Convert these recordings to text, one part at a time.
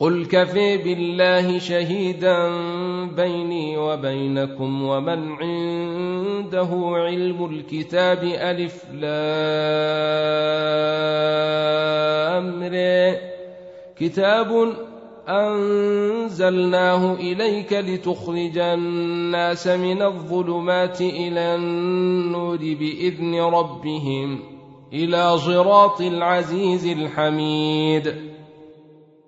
قل كفي بالله شهيدا بيني وبينكم ومن عنده علم الكتاب ألف لامر كتاب أنزلناه إليك لتخرج الناس من الظلمات إلى النور بإذن ربهم إلى صراط العزيز الحميد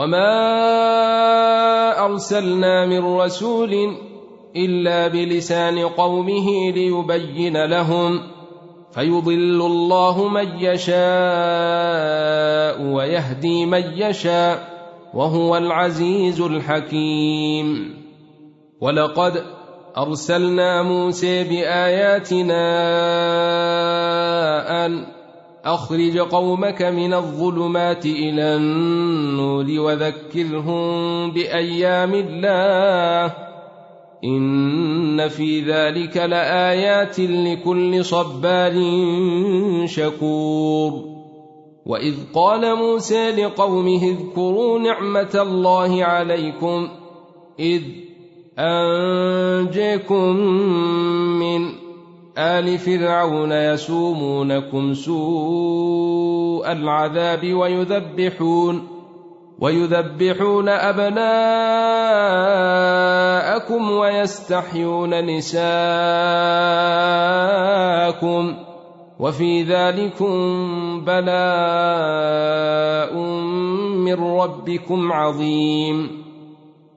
وما أرسلنا من رسول إلا بلسان قومه ليبين لهم فيضل الله من يشاء ويهدي من يشاء وهو العزيز الحكيم ولقد ارسلنا موسى باياتنا ان أخرج قومك من الظلمات إلى النور وذكرهم بأيام الله. إن في ذلك لآيات لكل صبار شكور. وإذ قال موسى لقومه اذكروا نعمة الله عليكم إذ أنجيكم من آل فرعون يسومونكم سوء العذاب ويذبحون ويذبحون أبناءكم ويستحيون نساءكم وفي ذلكم بلاء من ربكم عظيم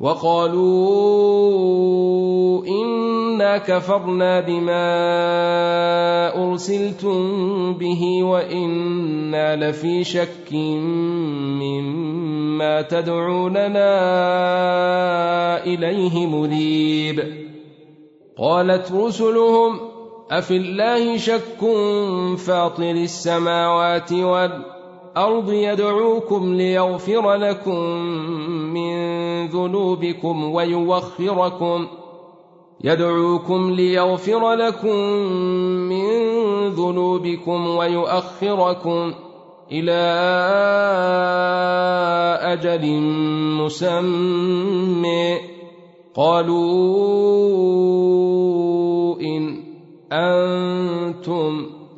وقالوا إنا كفرنا بما أرسلتم به وإنا لفي شك مما تدعوننا إليه مريب قالت رسلهم افي الله شك فاطر السماوات والأرض الأرض يدعوكم ليغفر لكم من ذنوبكم ويوخركم. يدعوكم ليغفر لكم من ذنوبكم ويؤخركم إلى أجل مسمى. قالوا إن أنتم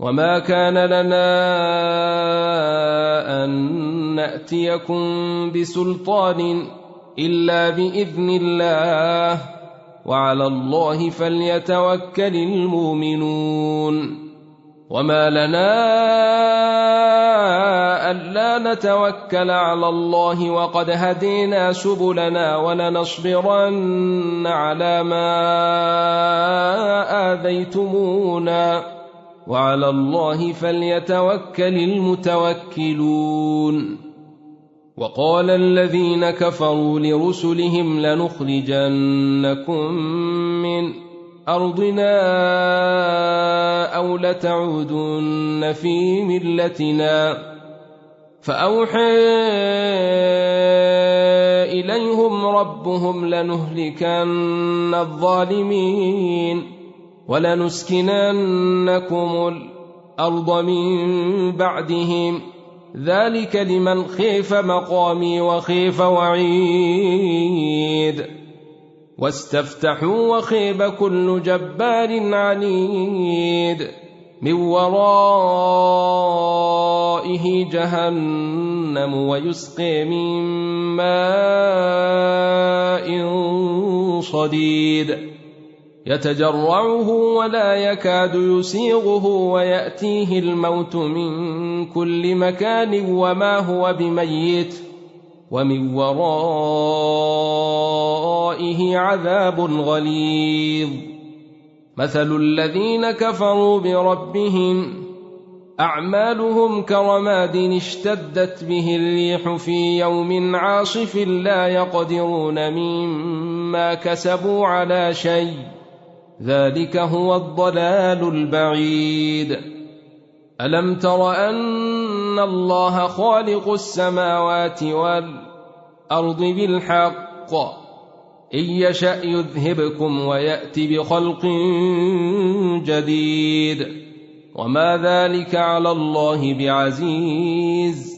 وما كان لنا ان ناتيكم بسلطان الا باذن الله وعلى الله فليتوكل المؤمنون وما لنا ألا نتوكل على الله وقد هدينا سبلنا ولنصبرن على ما آذيتمونا وعلى الله فليتوكل المتوكلون. وقال الذين كفروا لرسلهم لنخرجنكم من أرضنا أو لتعودن في ملتنا. فأوحى إليهم ربهم لنهلكن الظالمين. ولنسكننكم الأرض من بعدهم. ذلك لمن خيف مقامي وخيف وعيد. واستفتحوا وخيب كل جبار عنيد. من ورائه جهنم ويسقي من ماء صديد. يتجرعه ولا يكاد يسيغه ويأتيه الموت من كل مكان وما هو بميت ومن ورائه عذاب غليظ. مثل الذين كفروا بربهم أعمالهم كرماد اشتدت به الريح في يوم عاصف لا يقدرون مما كسبوا على شيء. ذلك هو الضلال البعيد. ألم تر أن الله خالق السماوات والأرض بالحق؟ إن يشأ يذهبكم ويأت بخلق جديد. وما ذلك على الله بعزيز.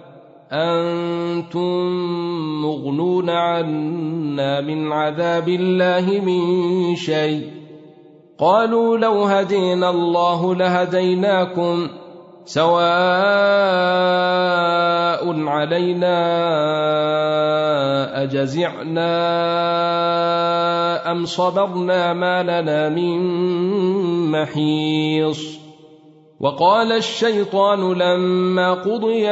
أنتم مغنون عنا من عذاب الله من شيء. قالوا لو هدينا الله لهديناكم سواء علينا أجزعنا أم صبرنا ما لنا من محيص. وقال الشيطان لما قضي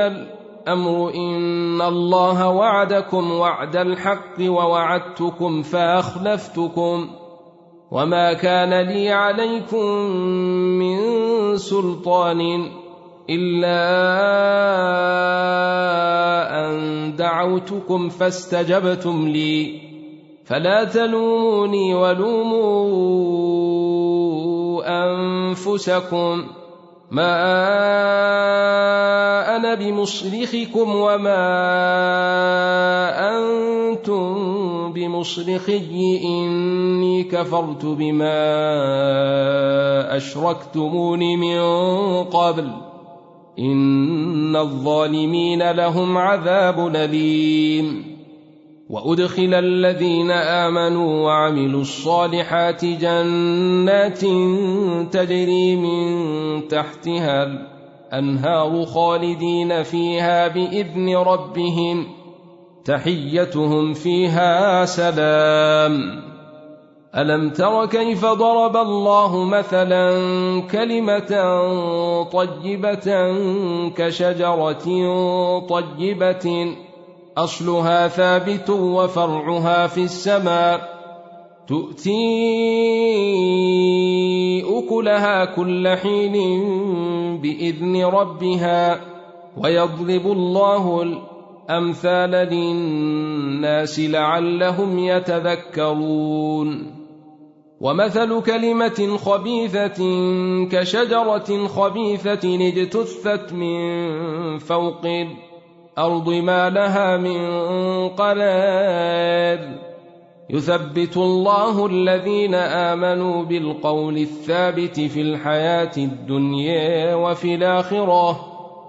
الامر إن الله وعدكم وعد الحق ووعدتكم فأخلفتكم وما كان لي عليكم من سلطان إلا أن دعوتكم فاستجبتم لي فلا تلوموني ولوموا أنفسكم ما أنا بمصرخكم وما أنتم بمصرخي اني كفرت بما اشركتمون من قبل ان الظالمين لهم عذاب اليم وأدخل الذين آمنوا وعملوا الصالحات جنات تجري من تحتها الأنهار خالدين فيها بإذن ربهم تحيتهم فيها سلام. ألم تر كيف ضرب الله مثلا كلمة طيبة كشجرة طيبة؟ أصلها ثابت وفرعها في السماء. تؤتي أكلها كل حين بإذن ربها ويضرب الله الأمثال للناس لعلهم يتذكرون. ومثل كلمة خبيثة كشجرة خبيثة اجتثت من فوق الأرض ما لها من قرار. يثبت الله الذين آمنوا بالقول الثابت في الحياة الدنيا وفي الآخرة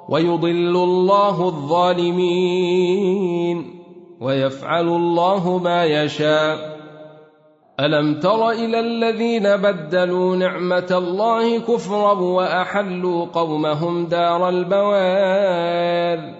ويضل الله الظالمين ويفعل الله ما يشاء. ألم تر إلى الذين بدلوا نعمة الله كفرا وأحلوا قومهم دار البوار.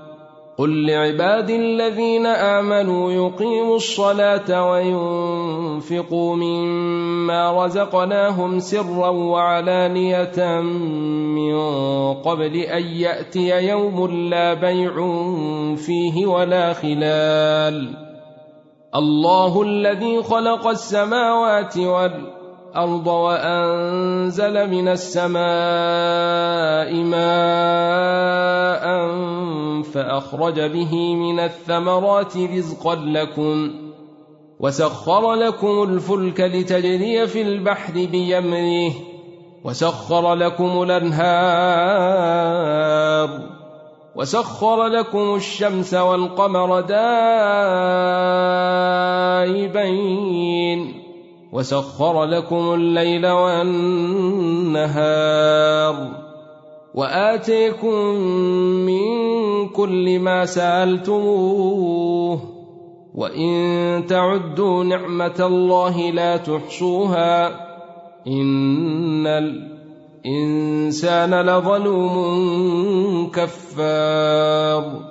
قل لعبادي الذين امنوا يقيموا الصلاه وينفقوا مما رزقناهم سرا وعلانيه من قبل ان ياتي يوم لا بيع فيه ولا خلال. الله الذي خلق السماوات والارض وأنزل من السماء ماء فأخرج به من الثمرات رزقا لكم وسخر لكم الفلك لتجري في البحر بيمره وسخر لكم الأنهار وسخر لكم الشمس والقمر دائبين وسخر لكم الليل والنهار وآتيكم من كل ما سألتموه وإن تعدوا نعمة الله لا تحصوها إن الإنسان لظلوم كفار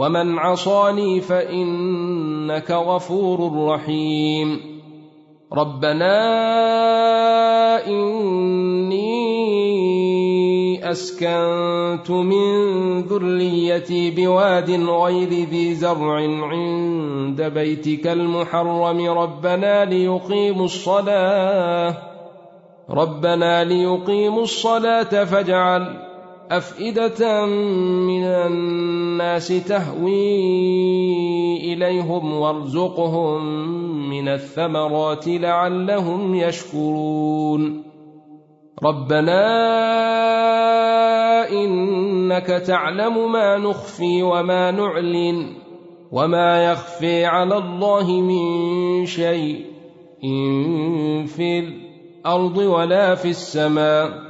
ومن عصاني فإنك غفور رحيم. ربنا إني أسكنت من ذريتي بواد غير ذي زرع عند بيتك المحرم. ربنا ليقيموا الصلاة. ربنا ليقيموا الصلاة فاجعل أفئدة من الناس تهوي إليهم وارزقهم من الثمرات لعلهم يشكرون. ربنا إنك تعلم ما نخفي وما نعلن وما يخفي على الله من شيء إن في الأرض ولا في السماء.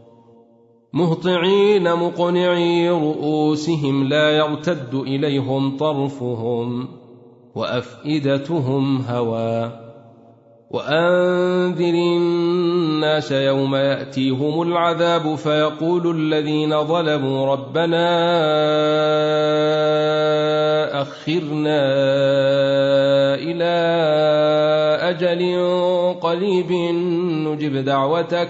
مهطعين مقنعي رؤوسهم لا يرتد إليهم طرفهم وأفئدتهم هوى. وأنذر الناس يوم يأتيهم العذاب فيقول الذين ظلموا ربنا أخرنا إلى أجل قريب نجب دعوتك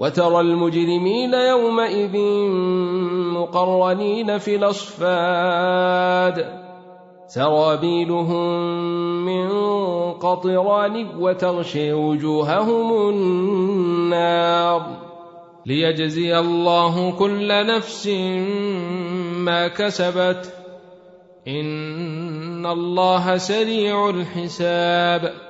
وترى المجرمين يومئذ مقرنين في الأصفاد. سرابيلهم من قطران وتغشي وجوههم النار. ليجزي الله كل نفس ما كسبت. إن الله سريع الحساب.